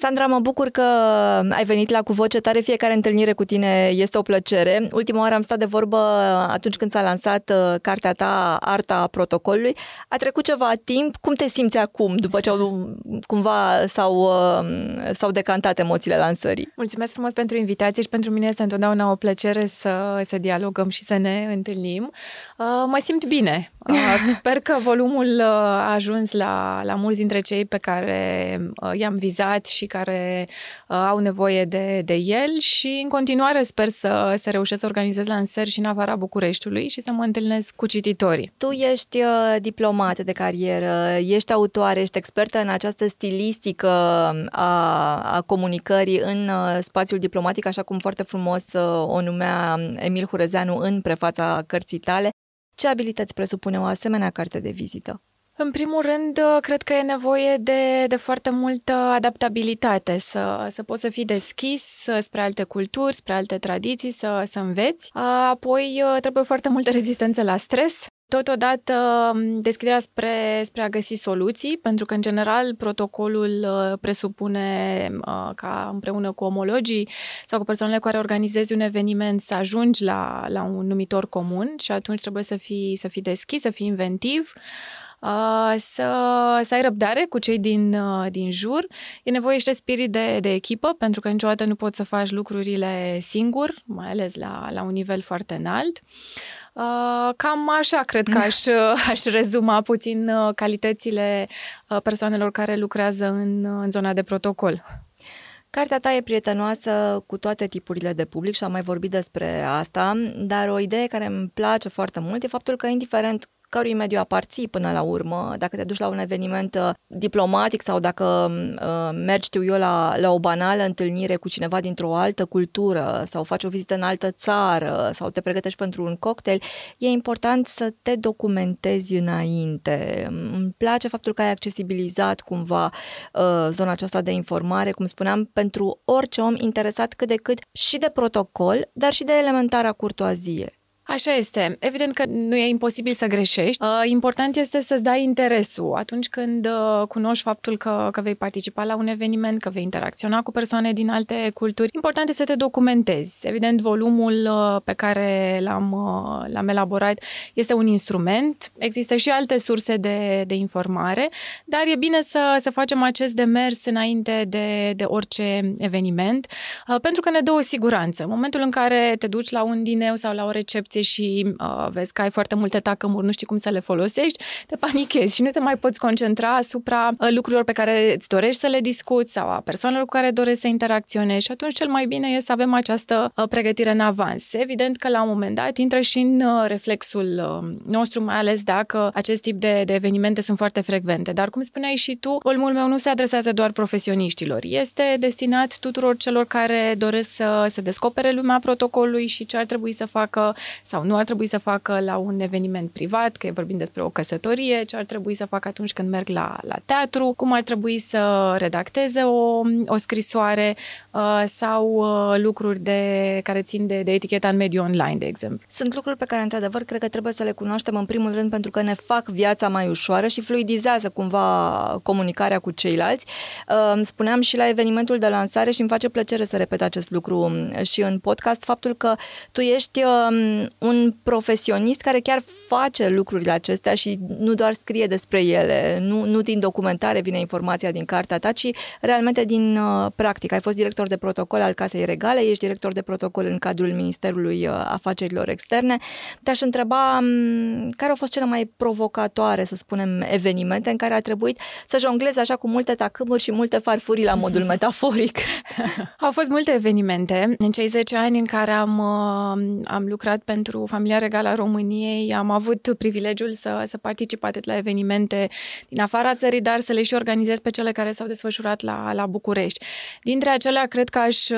Sandra, mă bucur că ai venit la Cu Voce Tare. Fiecare întâlnire cu tine este o plăcere. Ultima oară am stat de vorbă atunci când s-a lansat uh, cartea ta, Arta Protocolului. A trecut ceva timp. Cum te simți acum, după ce au, cumva s-au, uh, s-au decantat emoțiile lansării? Mulțumesc frumos pentru invitație și pentru mine este întotdeauna o plăcere să, să dialogăm și să ne întâlnim. Uh, mă simt bine. Sper că volumul a ajuns la, la mulți dintre cei pe care i-am vizat și care uh, au nevoie de, de el și în continuare sper să, să reușesc să organizez lansări și în afara Bucureștiului și să mă întâlnesc cu cititorii. Tu ești uh, diplomat de carieră, ești autoare, ești expertă în această stilistică a, a comunicării în uh, spațiul diplomatic, așa cum foarte frumos uh, o numea Emil Hurezeanu în prefața cărții tale. Ce abilități presupune o asemenea carte de vizită? În primul rând, uh, cred că e nevoie de, de foarte multă adaptabilitate, să, să poți să fii deschis spre alte culturi, spre alte tradiții, să, să înveți. Apoi, uh, trebuie foarte multă rezistență la stres, Totodată, um, deschiderea spre, spre a găsi soluții, pentru că, în general, protocolul uh, presupune ca împreună cu omologii sau cu persoanele care organizezi un eveniment să ajungi la, la un numitor comun și atunci trebuie să fii, să fii deschis, să fii inventiv, să, să ai răbdare cu cei din, din jur. E nevoie și de spirit de, de echipă, pentru că niciodată nu poți să faci lucrurile singur, mai ales la, la un nivel foarte înalt. Cam așa cred că aș, aș rezuma puțin calitățile persoanelor care lucrează în, în zona de protocol. Cartea ta e prietenoasă cu toate tipurile de public și am mai vorbit despre asta, dar o idee care îmi place foarte mult e faptul că indiferent cărui mediu aparții până la urmă, dacă te duci la un eveniment uh, diplomatic sau dacă uh, mergi, știu eu, la, la o banală întâlnire cu cineva dintr-o altă cultură sau faci o vizită în altă țară sau te pregătești pentru un cocktail, e important să te documentezi înainte. Îmi place faptul că ai accesibilizat cumva uh, zona aceasta de informare, cum spuneam, pentru orice om interesat cât de cât și de protocol, dar și de elementara curtoazie. Așa este. Evident că nu e imposibil să greșești. Uh, important este să-ți dai interesul atunci când uh, cunoști faptul că, că vei participa la un eveniment, că vei interacționa cu persoane din alte culturi. Important este să te documentezi. Evident, volumul uh, pe care l-am, l-am elaborat este un instrument. Există și alte surse de, de informare, dar e bine să, să facem acest demers înainte de, de orice eveniment, pentru că ne dă o siguranță. În momentul în care te duci la un dineu sau la o recepție situație și uh, vezi că ai foarte multe tacămuri, nu știi cum să le folosești, te panichezi și nu te mai poți concentra asupra uh, lucrurilor pe care îți dorești să le discuți sau a persoanelor cu care dorești să interacționezi și atunci cel mai bine e să avem această uh, pregătire în avans. Evident că la un moment dat intră și în uh, reflexul uh, nostru, mai ales dacă acest tip de, de evenimente sunt foarte frecvente. Dar cum spuneai și tu, olmul meu nu se adresează doar profesioniștilor. Este destinat tuturor celor care doresc să, să descopere lumea protocolului și ce ar trebui să facă sau nu ar trebui să facă la un eveniment privat, că vorbim despre o căsătorie, ce ar trebui să facă atunci când merg la, la teatru, cum ar trebui să redacteze o, o scrisoare uh, sau uh, lucruri de, care țin de, de eticheta în mediul online, de exemplu. Sunt lucruri pe care, într-adevăr, cred că trebuie să le cunoaștem în primul rând pentru că ne fac viața mai ușoară și fluidizează cumva comunicarea cu ceilalți. Uh, spuneam și la evenimentul de lansare și îmi face plăcere să repet acest lucru um, și în podcast, faptul că tu ești um, un profesionist care chiar face lucrurile acestea și nu doar scrie despre ele, nu, nu din documentare vine informația din cartea ta, ci realmente din uh, practică. Ai fost director de protocol al Casei Regale, ești director de protocol în cadrul Ministerului uh, Afacerilor Externe. Te-aș întreba um, care au fost cele mai provocatoare, să spunem, evenimente în care a trebuit să jonglezi așa cu multe tacâmuri și multe farfurii la modul metaforic. Au fost multe evenimente în cei 10 ani în care am, uh, am lucrat pentru pentru Familia Regală a României am avut privilegiul să, să particip atât la evenimente din afara țării, dar să le și organizez pe cele care s-au desfășurat la, la București. Dintre acelea, cred că aș,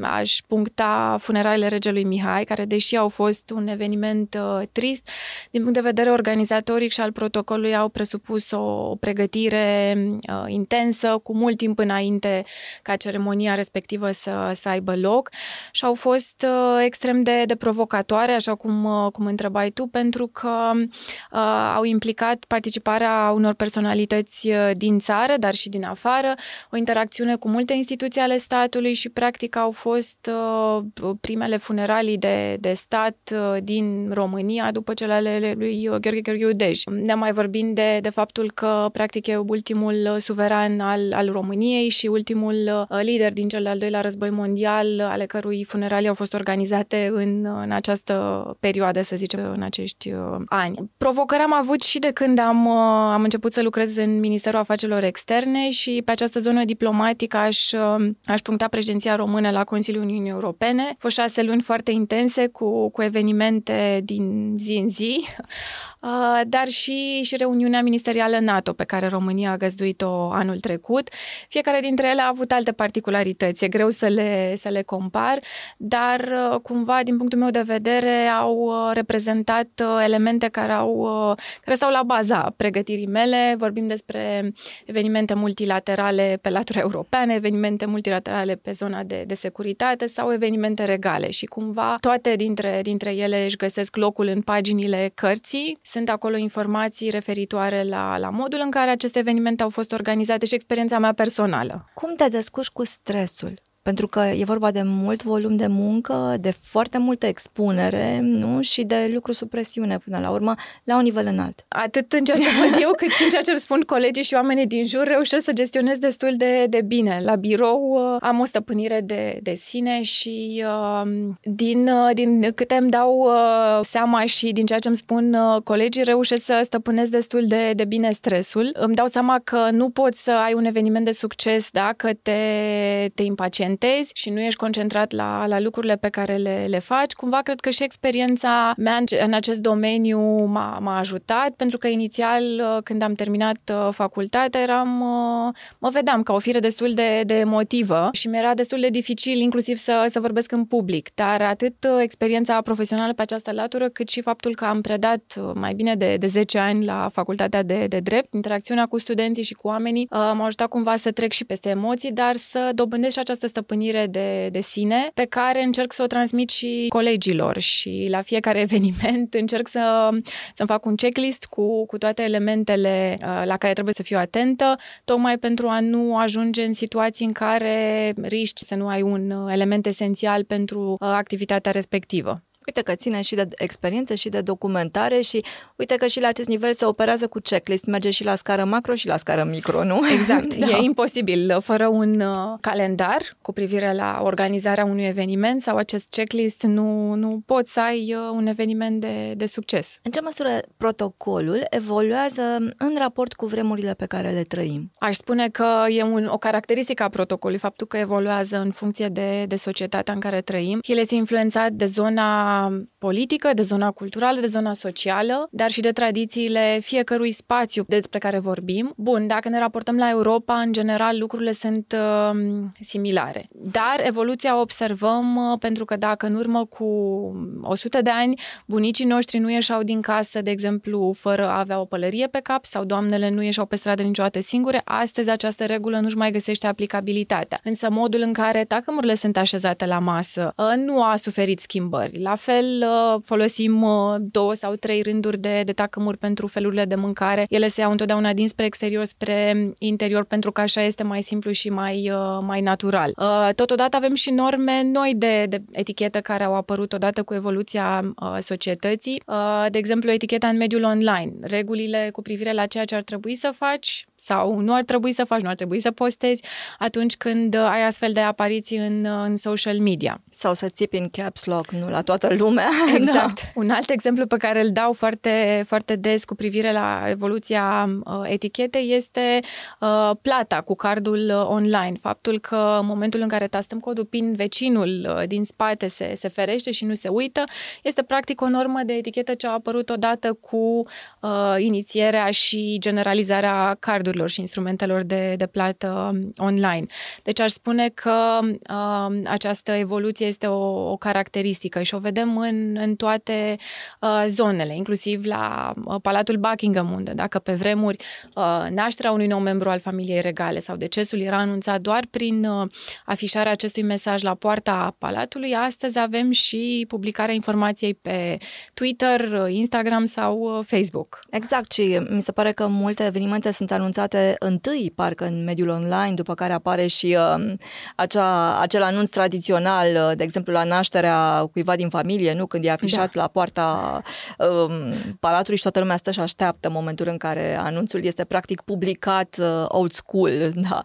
aș puncta funeralele regelui Mihai, care, deși au fost un eveniment uh, trist, din punct de vedere organizatoric și al protocolului, au presupus o pregătire uh, intensă, cu mult timp înainte ca ceremonia respectivă să, să aibă loc și au fost uh, extrem de, de provocatoare, așa cum, uh, cum întrebai tu, pentru că uh, au implicat participarea unor personalități uh, din țară, dar și din afară, o interacțiune cu multe instituții ale statului și, practic, au fost uh, primele funeralii de, de stat uh, din România după cele ale lui Gheorghe Gheorghe Dej. Ne mai vorbim de, de faptul că, practic, e ultimul suveran al, al României și ultimul uh, lider din cel al doilea război mondial, ale cărui funeralii au fost organizate în, în această perioadă, să zicem, în acești uh, ani. Provocări am avut și de când am, uh, am început să lucrez în Ministerul Afacerilor Externe și pe această zonă diplomatică aș, aș puncta președinția română la Consiliul Uniunii Europene. Au fost șase luni foarte intense cu, cu evenimente din zi în zi. Uh, dar și, și reuniunea ministerială NATO pe care România a găzduit-o anul trecut. Fiecare dintre ele a avut alte particularități, e greu să le, să le compar, dar uh, cumva, din punctul meu de vedere, au uh, reprezentat elemente care, au, care stau la baza pregătirii mele. Vorbim despre evenimente multilaterale pe latura europeană, evenimente multilaterale pe zona de, de securitate sau evenimente regale și cumva toate dintre, dintre ele își găsesc locul în paginile cărții sunt acolo informații referitoare la, la modul în care aceste evenimente au fost organizate și experiența mea personală. Cum te descurci cu stresul? Pentru că e vorba de mult volum de muncă, de foarte multă expunere nu? și de lucru sub presiune până la urmă, la un nivel înalt. Atât în ceea ce văd eu, cât și în ceea ce îmi spun colegii și oamenii din jur, reușesc să gestionez destul de, de bine. La birou uh, am o stăpânire de, de sine și uh, din, uh, din câte îmi dau seama și din ceea ce îmi spun colegii, reușesc să stăpânesc destul de, de bine stresul. Îmi dau seama că nu poți să ai un eveniment de succes dacă te, te impacientezi comentezi și nu ești concentrat la, la lucrurile pe care le, le faci, cumva cred că și experiența mea în, în acest domeniu m-a, m-a ajutat, pentru că inițial, uh, când am terminat uh, facultatea, eram, uh, mă vedeam ca o fire destul de, de emotivă și mi-era destul de dificil inclusiv să, să vorbesc în public, dar atât experiența profesională pe această latură, cât și faptul că am predat mai bine de, de 10 ani la facultatea de, de drept, interacțiunea cu studenții și cu oamenii m-a ajutat cumva să trec și peste emoții, dar să dobândesc și această stăpânire stăpânire de, de sine pe care încerc să o transmit și colegilor și la fiecare eveniment încerc să, să fac un checklist cu, cu toate elementele uh, la care trebuie să fiu atentă, tocmai pentru a nu ajunge în situații în care riști să nu ai un uh, element esențial pentru uh, activitatea respectivă. Uite că ține și de experiență și de documentare și uite că și la acest nivel se operează cu checklist, merge și la scară macro și la scară micro, nu? Exact, da. e imposibil fără un uh, calendar cu privire la organizarea unui eveniment sau acest checklist nu, nu poți să ai uh, un eveniment de, de succes. În ce măsură protocolul evoluează în raport cu vremurile pe care le trăim? Aș spune că e un, o caracteristică a protocolului, faptul că evoluează în funcție de, de societatea în care trăim. El este influențat de zona politică, de zona culturală, de zona socială, dar și de tradițiile fiecărui spațiu despre care vorbim. Bun, dacă ne raportăm la Europa, în general lucrurile sunt uh, similare. Dar evoluția observăm uh, pentru că dacă în urmă cu 100 de ani bunicii noștri nu ieșeau din casă, de exemplu, fără a avea o pălărie pe cap sau doamnele nu ieșeau pe stradă niciodată singure, astăzi această regulă nu-și mai găsește aplicabilitatea. Însă modul în care tacămurile sunt așezate la masă uh, nu a suferit schimbări. La fel, uh, folosim uh, două sau trei rânduri de, de tacămuri pentru felurile de mâncare. Ele se iau întotdeauna dinspre exterior spre interior pentru că așa este mai simplu și mai, uh, mai natural. Totodată avem și norme noi de, de etichetă care au apărut odată cu evoluția societății. De exemplu, eticheta în mediul online, regulile cu privire la ceea ce ar trebui să faci sau nu ar trebui să faci, nu ar trebui să postezi atunci când ai astfel de apariții în, în social media. Sau să țipi în caps lock, nu la toată lumea. Exact. da. Un alt exemplu pe care îl dau foarte, foarte des cu privire la evoluția uh, etichetei este uh, plata cu cardul uh, online. Faptul că în momentul în care tastăm codul PIN, vecinul uh, din spate se, se ferește și nu se uită, este practic o normă de etichetă ce a apărut odată cu uh, inițierea și generalizarea cardurilor și instrumentelor de, de plată um, online. Deci aș spune că uh, această evoluție este o, o caracteristică și o vedem în, în toate uh, zonele, inclusiv la uh, Palatul Buckingham, unde dacă pe vremuri uh, nașterea unui nou membru al familiei regale sau decesul era anunțat doar prin uh, afișarea acestui mesaj la poarta palatului, astăzi avem și publicarea informației pe Twitter, uh, Instagram sau uh, Facebook. Exact și mi se pare că multe evenimente sunt anunțate întâi, parcă în mediul online, după care apare și uh, acea, acel anunț tradițional, uh, de exemplu la nașterea cuiva din familie, nu? Când e afișat da. la poarta uh, palatului și toată lumea stă și așteaptă momentul în care anunțul este practic publicat uh, old school. Da.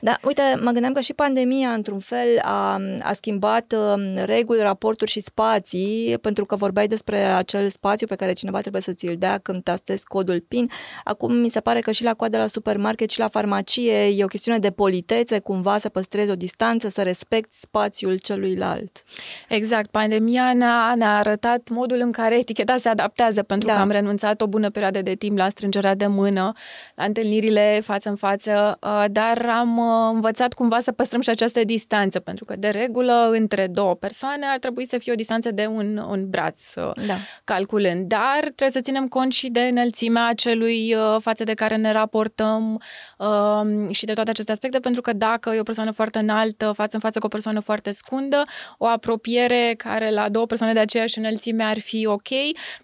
da, uite, mă gândeam că și pandemia, într-un fel, a, a schimbat uh, reguli, raporturi și spații, pentru că vorbeai despre acel spațiu pe care cineva trebuie să ți-l dea când tastezi codul PIN. Acum mi se pare că și la coadă la supermarket și la farmacie e o chestiune de politețe, cumva să păstrezi o distanță, să respecti spațiul celuilalt. Exact. Pandemia ne-a, ne-a arătat modul în care eticheta se adaptează, pentru da. că am renunțat o bună perioadă de timp la strângerea de mână, la întâlnirile față în față, uh, dar am uh, învățat cumva să păstrăm și această distanță, pentru că de regulă între două persoane ar trebui să fie o distanță de un, un braț, uh, da. calculând. Dar trebuie să ținem cont și de înălțimea celui față de care ne raportăm și de toate aceste aspecte, pentru că dacă e o persoană foarte înaltă față în față cu o persoană foarte scundă, o apropiere care la două persoane de aceeași înălțime ar fi ok,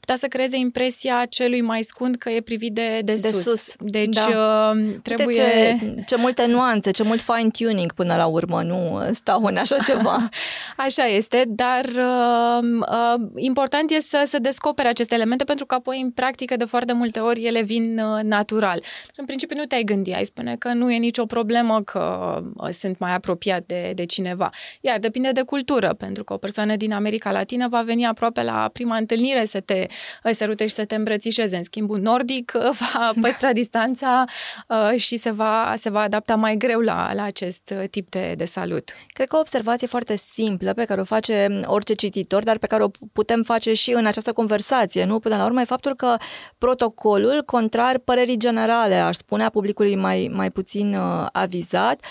putea să creeze impresia celui mai scund că e privit de, de, de sus. sus. Deci da. uh, trebuie... ce, ce multe nuanțe, ce mult fine-tuning până la urmă, nu stau în așa ceva. așa este, dar uh, uh, important este să, să descoperi aceste elemente pentru că apoi în practică de foarte multe ori ele vin uh, natural. În principiu nu te-ai gândi, ai spune că nu e nicio problemă că uh, sunt mai apropiat de, de cineva. Iar depinde de cultură, pentru că o persoană din America Latină va veni aproape la prima întâlnire să te uh, sărute și să te îmbrățișeze. În schimb, un nordic uh, va păstra distanța uh, și se va, se va adapta mai greu la, la acest tip de, de salut. Cred că o observație foarte simplă pe care o face orice cititor, dar pe care o putem face și în această conversație, nu? Până la urmă e faptul că protocolul, contrar părerii generale, aș spune, a publicului mai, mai puțin uh, avizat,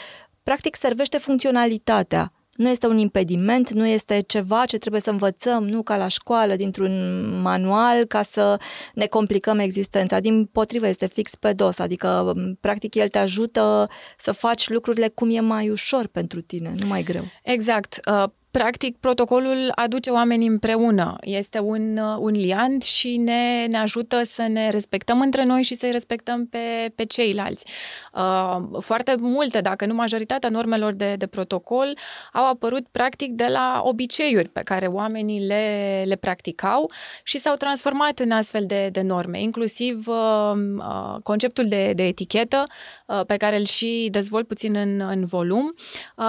practic servește funcționalitatea nu este un impediment, nu este ceva ce trebuie să învățăm, nu ca la școală, dintr-un manual, ca să ne complicăm existența. Din potrivă, este fix pe dos, adică, practic, el te ajută să faci lucrurile cum e mai ușor pentru tine, nu mai greu. Exact. Uh Practic, protocolul aduce oamenii împreună. Este un, uh, un liant și ne, ne ajută să ne respectăm între noi și să-i respectăm pe, pe ceilalți. Uh, foarte multe, dacă nu majoritatea normelor de, de protocol, au apărut practic de la obiceiuri pe care oamenii le, le practicau și s-au transformat în astfel de, de norme, inclusiv uh, uh, conceptul de, de etichetă, uh, pe care îl și dezvolt puțin în, în volum, uh,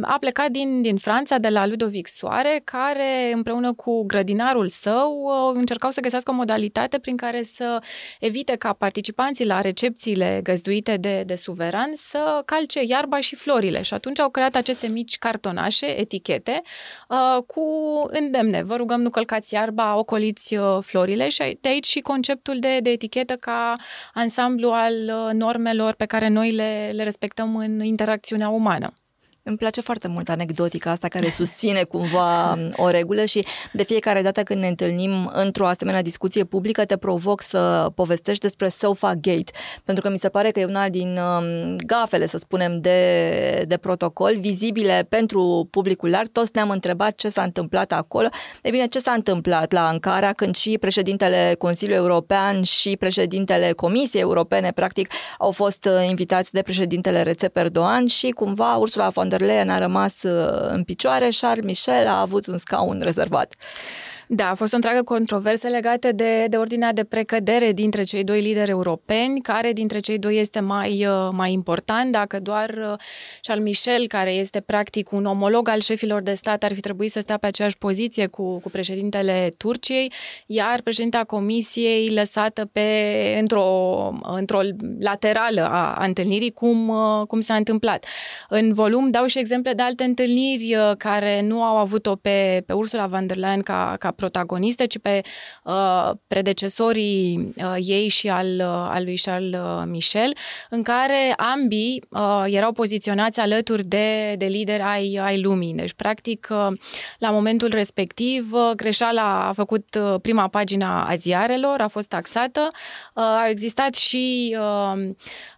a plecat din, din Franța, de la la Ludovic Soare, care împreună cu grădinarul său uh, încercau să găsească o modalitate prin care să evite ca participanții la recepțiile găzduite de, de suveran să calce iarba și florile. Și atunci au creat aceste mici cartonașe, etichete, uh, cu îndemne. Vă rugăm, nu călcați iarba, ocoliți uh, florile și de aici și conceptul de, de etichetă ca ansamblu al normelor pe care noi le, le respectăm în interacțiunea umană. Îmi place foarte mult anecdotica asta care susține cumva o regulă și de fiecare dată când ne întâlnim într-o asemenea discuție publică te provoc să povestești despre Sofa Gate, pentru că mi se pare că e una din um, gafele, să spunem, de, de protocol, vizibile pentru publicul larg. Toți ne-am întrebat ce s-a întâmplat acolo. E bine, ce s-a întâmplat la Ankara când și președintele Consiliului European și președintele Comisiei Europene, practic, au fost uh, invitați de președintele Recep Erdogan și cumva Ursula von der Leyen a rămas uh, în picioare, Charles Michel a avut un scaun rezervat. Da, a fost o întreagă controversă legată de, de ordinea de precădere dintre cei doi lideri europeni, care dintre cei doi este mai, uh, mai important, dacă doar uh, Charles Michel, care este practic un omolog al șefilor de stat, ar fi trebuit să stea pe aceeași poziție cu, cu președintele Turciei, iar președinta Comisiei lăsată pe, într-o, într-o laterală a, a întâlnirii, cum, uh, cum s-a întâmplat. În volum dau și exemple de alte întâlniri care nu au avut-o pe, pe Ursula von der Leyen ca, ca protagoniste, ci pe uh, predecesorii uh, ei și al, uh, al lui Charles uh, Michel, în care ambii uh, erau poziționați alături de, de lideri ai, ai lumii. Deci, practic, uh, la momentul respectiv, uh, greșeala a făcut uh, prima pagina a ziarelor, a fost taxată. Uh, au existat și uh,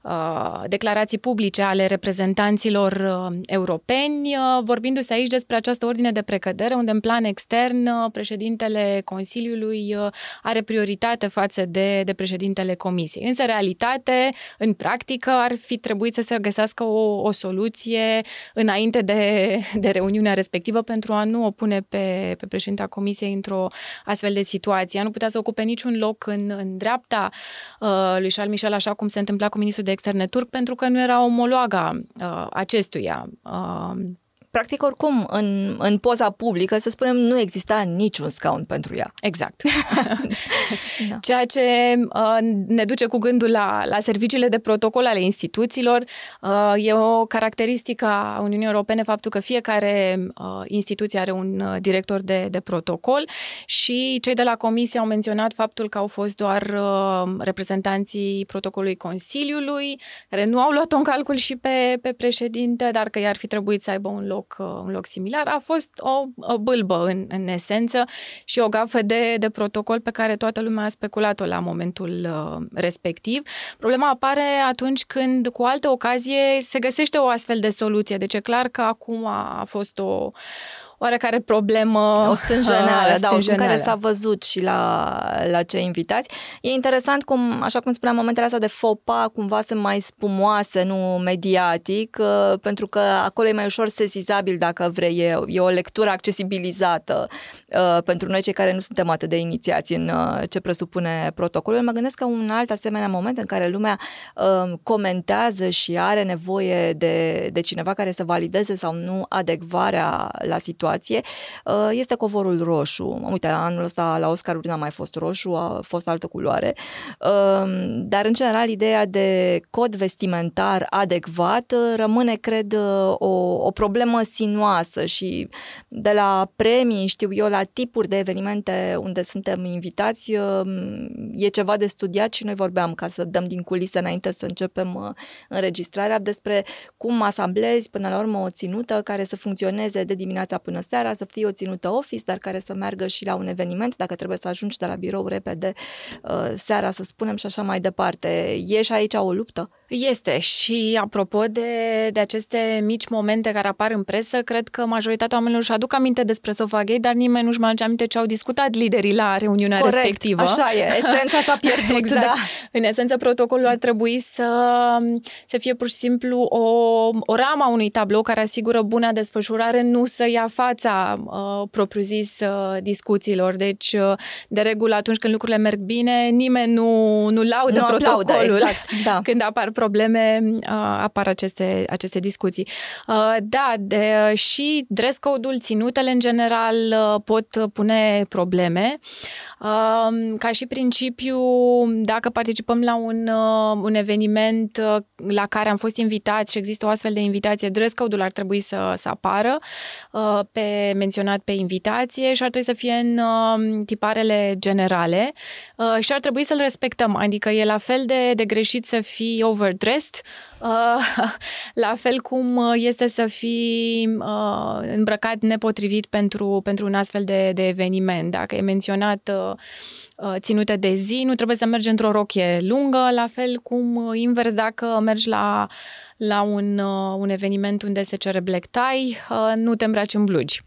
uh, declarații publice ale reprezentanților uh, europeni, uh, vorbindu-se aici despre această ordine de precădere, unde în plan extern uh, președintele Consiliului uh, are prioritate față de, de președintele Comisiei. Însă, realitate, în practică, ar fi trebuit să se găsească o, o soluție înainte de, de reuniunea respectivă pentru a nu o pune pe, pe președinta Comisiei într-o astfel de situație. Ea nu putea să ocupe niciun loc în, în dreapta uh, lui Charles Michel, așa cum se întâmpla cu ministrul de externe turc, pentru că nu era omologa uh, acestuia. Uh, practic, oricum, în, în poza publică, să spunem, nu exista niciun scaun pentru ea. Exact. da. Ceea ce uh, ne duce cu gândul la, la serviciile de protocol ale instituțiilor. Uh, e o caracteristică a Uniunii Europene faptul că fiecare uh, instituție are un uh, director de, de protocol și cei de la Comisie au menționat faptul că au fost doar uh, reprezentanții protocolului Consiliului, care nu au luat-o în calcul și pe, pe președinte, dar că i-ar fi trebuit să aibă un loc loc, uh, un loc similar, a fost o, o bâlbă în, în esență și o gafă de, de protocol pe care toată lumea a speculat-o la momentul uh, respectiv. Problema apare atunci când, cu altă ocazie, se găsește o astfel de soluție. Deci e clar că acum a fost o, oarecare problemă. O stânjeneală, da, o care s-a văzut și la, la cei invitați. E interesant cum, așa cum spuneam, momentele astea de fopa cumva sunt mai spumoase, nu mediatic, uh, pentru că acolo e mai ușor sesizabil dacă vrei, e, e o lectură accesibilizată uh, pentru noi cei care nu suntem atât de inițiați în uh, ce presupune protocolul. Mă gândesc că un alt asemenea moment în care lumea uh, comentează și are nevoie de, de cineva care să valideze sau nu adecvarea la situație situație, uh, este covorul roșu. Uite, anul ăsta la Oscar n-a mai fost roșu, a fost altă culoare, um, dar în general ideea de cod vestimentar adecvat uh, rămâne, cred, uh, o, o problemă sinuoasă și de la premii, știu eu, la tipuri de evenimente unde suntem invitați, e ceva de studiat și noi vorbeam ca să dăm din culise înainte să începem înregistrarea despre cum asamblezi până la urmă o ținută care să funcționeze de dimineața până seara, să fie o ținută office, dar care să meargă și la un eveniment, dacă trebuie să ajungi de la birou repede uh, seara, să spunem, și așa mai departe. E și aici o luptă? Este și apropo de, de aceste mici momente care apar în presă, cred că majoritatea oamenilor își aduc aminte despre Sofagate, dar nimeni nu-și mai aduce aminte ce au discutat liderii la reuniunea Corect, respectivă. așa e, esența s-a pierdut. exact. Da. În esență, protocolul ar trebui să, să fie pur și simplu o, o rama unui tablou care asigură buna desfășurare, nu să ia fața uh, propriu-zis uh, discuțiilor. Deci, uh, de regulă, atunci când lucrurile merg bine, nimeni nu, nu laudă nu protocolul. Aplaudă, exact, da. Când apar probleme, uh, apar aceste, aceste discuții. Uh, da, de, și dress code-ul, ținutele în general uh, pot pune probleme. Uh, ca și principiu, dacă participăm la un, uh, un eveniment uh, la care am fost invitați și există o astfel de invitație, dress code-ul ar trebui să, să apară uh, pe menționat pe invitație și ar trebui să fie în uh, tiparele generale uh, și ar trebui să-l respectăm. Adică e la fel de, de greșit să fii overdressed, uh, la fel cum este să fii uh, îmbrăcat nepotrivit pentru, pentru un astfel de, de eveniment. Dacă e menționat uh, uh ținute de zi, nu trebuie să mergi într-o rochie lungă, la fel cum invers dacă mergi la, la un, uh, un eveniment unde se cere black tie, uh, nu te îmbraci în blugi.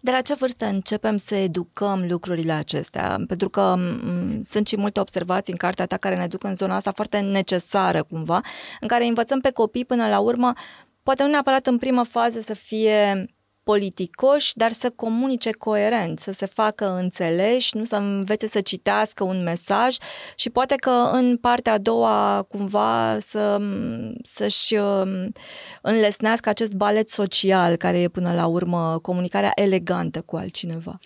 De la ce vârstă începem să educăm lucrurile acestea? Pentru că m- sunt și multe observații în cartea ta care ne duc în zona asta foarte necesară cumva, în care învățăm pe copii până la urmă, poate nu neapărat în primă fază să fie politicoși, dar să comunice coerent, să se facă înțeleși, nu să învețe să citească un mesaj și poate că în partea a doua cumva să, să-și um, înlesnească acest balet social care e până la urmă comunicarea elegantă cu altcineva.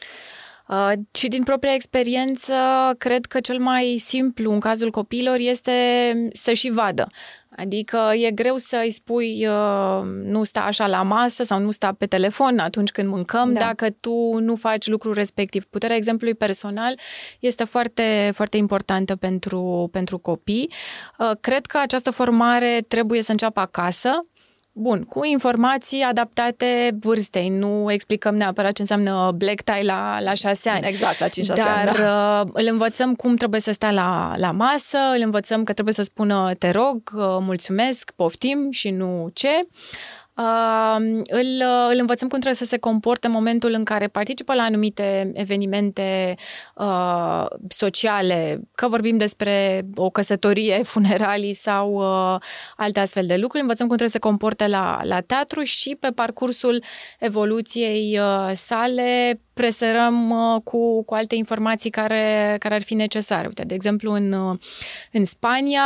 Uh, și din propria experiență, cred că cel mai simplu în cazul copiilor este să și vadă. Adică e greu să îi spui uh, nu sta așa la masă sau nu sta pe telefon atunci când mâncăm da. dacă tu nu faci lucrul respectiv. Puterea exemplului personal este foarte, foarte importantă pentru, pentru copii. Uh, cred că această formare trebuie să înceapă acasă, Bun, cu informații adaptate vârstei. Nu explicăm neapărat ce înseamnă black tie la, la șase ani. Exact, la 5 Dar ani, da. Uh, îl învățăm cum trebuie să stea la, la masă, îl învățăm că trebuie să spună te rog, uh, mulțumesc, poftim și nu ce. Uh, îl, îl învățăm cum trebuie să se comporte în momentul în care participă la anumite evenimente uh, sociale, că vorbim despre o căsătorie, funeralii sau uh, alte astfel de lucruri. Învățăm cum trebuie să se comporte la, la teatru și pe parcursul evoluției uh, sale presărăm uh, cu, cu alte informații care, care ar fi necesare. Uite, de exemplu, în, uh, în Spania,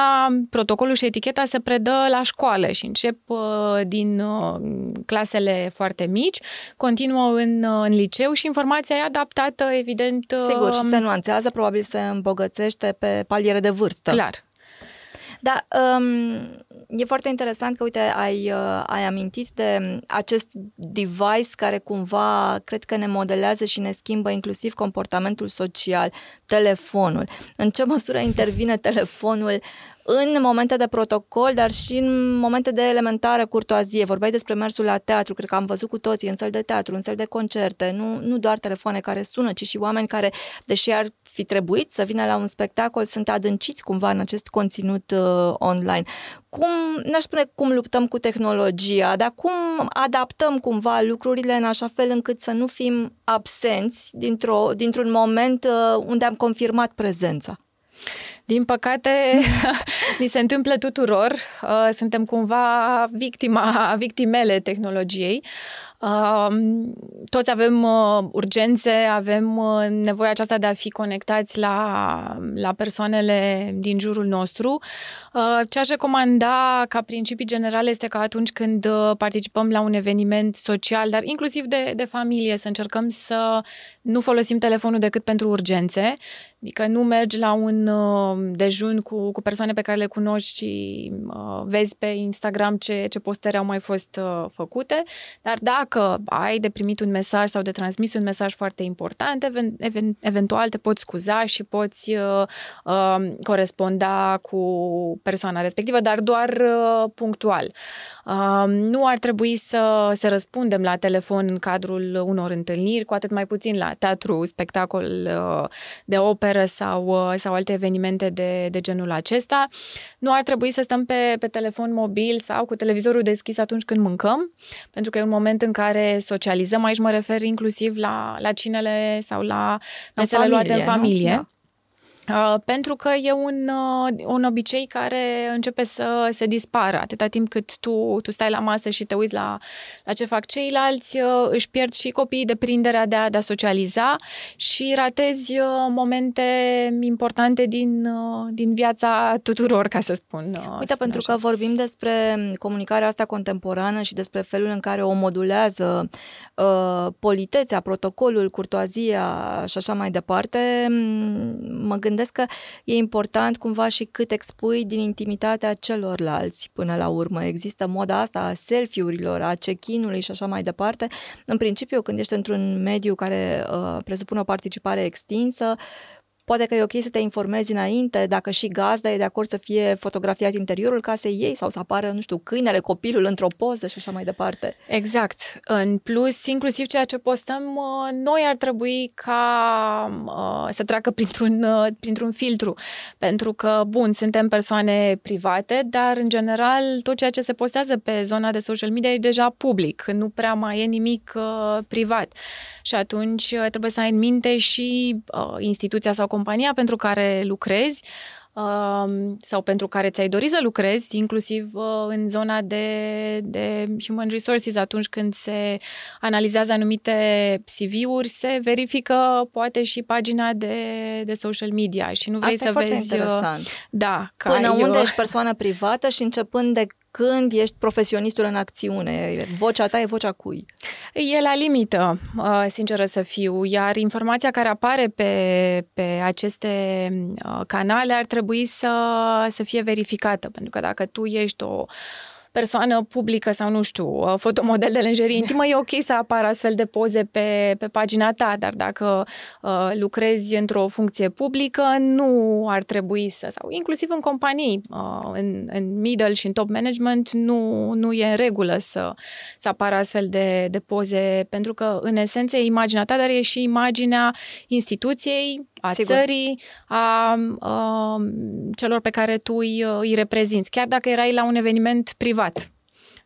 protocolul și eticheta se predă la școală și încep uh, din clasele foarte mici, continuă în, în liceu și informația e adaptată, evident. Sigur, și se nuanțează, probabil se îmbogățește pe paliere de vârstă. Clar. Da, um, e foarte interesant că, uite, ai, uh, ai amintit de acest device care cumva cred că ne modelează și ne schimbă inclusiv comportamentul social, telefonul. În ce măsură intervine telefonul în momente de protocol, dar și în momente de elementară curtoazie. Vorbeai despre mersul la teatru, cred că am văzut cu toții în săl de teatru, în săl de concerte, nu, nu doar telefoane care sună, ci și oameni care, deși ar fi trebuit să vină la un spectacol, sunt adânciți cumva în acest conținut uh, online. Cum, n-aș spune cum luptăm cu tehnologia, dar cum adaptăm cumva lucrurile în așa fel încât să nu fim absenți dintr-o, dintr-un moment uh, unde am confirmat prezența? Din păcate, ni se întâmplă tuturor. Uh, suntem cumva victima, victimele tehnologiei. Toți avem uh, urgențe, avem uh, nevoia aceasta de a fi conectați la, la persoanele din jurul nostru. Uh, ce aș recomanda ca principii generale este că atunci când participăm la un eveniment social, dar inclusiv de, de familie, să încercăm să nu folosim telefonul decât pentru urgențe, adică nu mergi la un dejun cu, cu persoane pe care le cunoști și vezi pe Instagram ce, ce postări au mai fost făcute, dar dacă dacă ai de primit un mesaj sau de transmis un mesaj foarte important, even, eventual te poți scuza și poți uh, uh, coresponda cu persoana respectivă, dar doar uh, punctual. Uh, nu ar trebui să, să răspundem la telefon în cadrul unor întâlniri, cu atât mai puțin la teatru, spectacol uh, de operă sau, uh, sau alte evenimente de, de genul acesta. Nu ar trebui să stăm pe, pe telefon mobil sau cu televizorul deschis atunci când mâncăm, pentru că e un moment în care socializăm. Aici mă refer inclusiv la, la cinele sau la mesele luate în familie. Da? Uh, pentru că e un, uh, un obicei care începe să se dispară. Atâta timp cât tu, tu stai la masă și te uiți la, la ce fac ceilalți, uh, își pierd și copiii deprinderea de a, de a socializa și ratezi uh, momente importante din, uh, din viața tuturor, ca să spun. Uh, Uite, spun pentru așa. că vorbim despre comunicarea asta contemporană și despre felul în care o modulează uh, politețea, protocolul, curtoazia și așa mai departe, mă gândesc gândesc că e important cumva și cât expui din intimitatea celorlalți până la urmă. Există moda asta a selfie-urilor, a check-in-ului și așa mai departe. În principiu, când ești într-un mediu care uh, presupune o participare extinsă, Poate că e ok să te informezi înainte dacă și gazda e de acord să fie fotografiat interiorul casei ei sau să apară, nu știu, câinele, copilul într-o poză și așa mai departe. Exact. În plus, inclusiv ceea ce postăm, uh, noi ar trebui ca uh, să treacă printr-un, uh, printr-un filtru. Pentru că, bun, suntem persoane private, dar, în general, tot ceea ce se postează pe zona de social media e deja public. Nu prea mai e nimic privat. Și atunci trebuie să ai în minte și instituția sau compania pentru care lucrezi, uh, sau pentru care ți-ai dorit să lucrezi, inclusiv uh, în zona de, de human resources, atunci când se analizează anumite CV-uri, se verifică poate și pagina de, de social media și nu vrei Asta să e vezi... interesant. Da, ca Până eu... unde ești persoană privată și începând de când ești profesionistul în acțiune? Vocea ta e vocea cui? E la limită, uh, sinceră să fiu, iar informația care apare pe, pe aceste uh, canale ar trebui să, să fie verificată, pentru că dacă tu ești o persoană publică sau, nu știu, uh, fotomodel de lenjerie intimă, e ok să apară astfel de poze pe, pe pagina ta, dar dacă uh, lucrezi într-o funcție publică, nu ar trebui să, sau inclusiv în companii, uh, în, în middle și în top management, nu, nu e în regulă să, să apară astfel de, de poze, pentru că, în esență, e imaginea ta, dar e și imaginea instituției, a Sigur. țării, a, a celor pe care tu îi, îi reprezinți, chiar dacă erai la un eveniment privat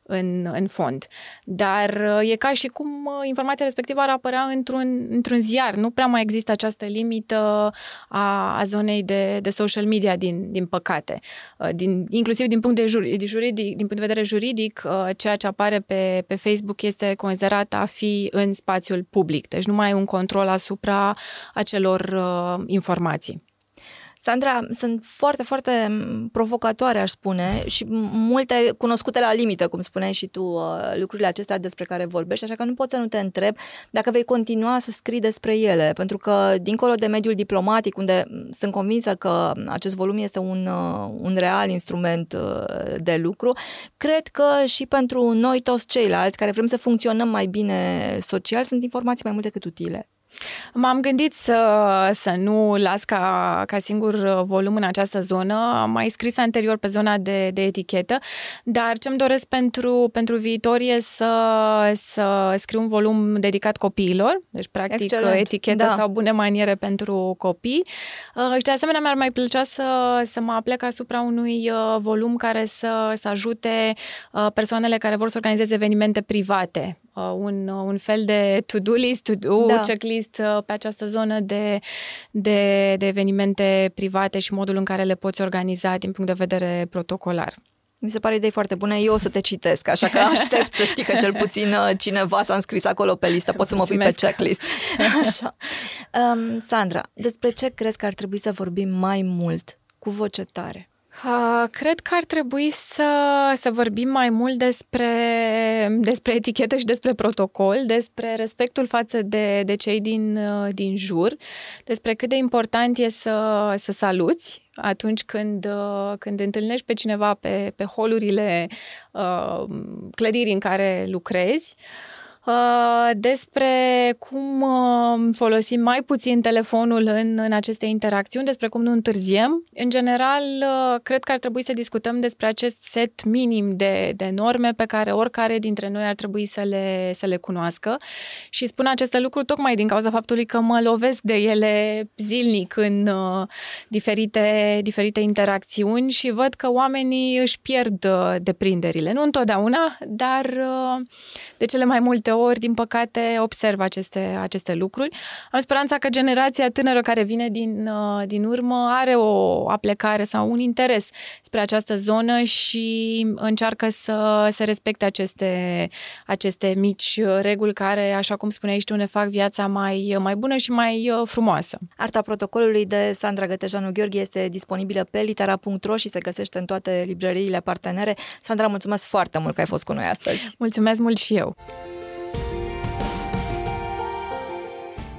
în, în fond. Dar uh, e ca și cum uh, informația respectivă ar apărea într-un, într-un ziar. Nu prea mai există această limită a, a zonei de, de social media, din, din păcate. Uh, din, inclusiv din punct de juridic, din punct de vedere juridic, ceea ce apare pe, pe Facebook este considerat a fi în spațiul public. Deci nu mai ai un control asupra acelor uh, informații. Sandra, sunt foarte, foarte provocatoare, aș spune, și multe cunoscute la limită, cum spuneai și tu, uh, lucrurile acestea despre care vorbești, așa că nu pot să nu te întreb dacă vei continua să scrii despre ele, pentru că, dincolo de mediul diplomatic, unde sunt convinsă că acest volum este un, uh, un real instrument uh, de lucru, cred că și pentru noi toți ceilalți care vrem să funcționăm mai bine social, sunt informații mai mult decât utile. M-am gândit să, să nu las ca, ca singur volum în această zonă. Am mai scris anterior pe zona de, de etichetă, dar ce-mi doresc pentru, pentru viitor e să, să scriu un volum dedicat copiilor, deci practic Excelent. etichetă da. sau bune maniere pentru copii. Uh, și de asemenea mi-ar mai plăcea să, să mă aplec asupra unui uh, volum care să, să ajute uh, persoanele care vor să organizeze evenimente private uh, un, uh, un fel de to-do list, to-do da. checklist uh, pe această zonă de, de, de evenimente private și modul în care le poți organiza din punct de vedere protocolar. Mi se pare idei foarte bună. Eu o să te citesc, așa că aștept să știi că cel puțin uh, cineva s-a înscris acolo pe listă. Pot să mă pui pe checklist. Așa. Um, Sandra, despre ce crezi că ar trebui să vorbim mai mult cu voce tare? Uh, cred că ar trebui să, să vorbim mai mult despre, despre etichetă și despre protocol, despre respectul față de, de cei din, uh, din jur, despre cât de important e să, să saluți atunci când, uh, când întâlnești pe cineva pe, pe holurile uh, clădirii în care lucrezi. Uh, Uh, despre cum uh, folosim mai puțin telefonul în, în aceste interacțiuni, despre cum nu întârziem. În general, uh, cred că ar trebui să discutăm despre acest set minim de, de norme pe care oricare dintre noi ar trebui să le, să le cunoască. Și spun aceste lucruri tocmai din cauza faptului că mă lovesc de ele zilnic în uh, diferite, diferite interacțiuni și văd că oamenii își pierd uh, deprinderile. Nu întotdeauna, dar uh, de cele mai multe ori, din păcate, observ aceste, aceste lucruri. Am speranța că generația tânără care vine din, uh, din urmă are o aplecare sau un interes spre această zonă și încearcă să, să respecte aceste, aceste mici reguli care, așa cum spuneai și tu, ne fac viața mai, mai bună și mai uh, frumoasă. Arta protocolului de Sandra Gătejanu Gheorghe este disponibilă pe litera.ro și se găsește în toate librăriile partenere. Sandra, mulțumesc foarte mult că ai fost cu noi astăzi. Mulțumesc mult și eu.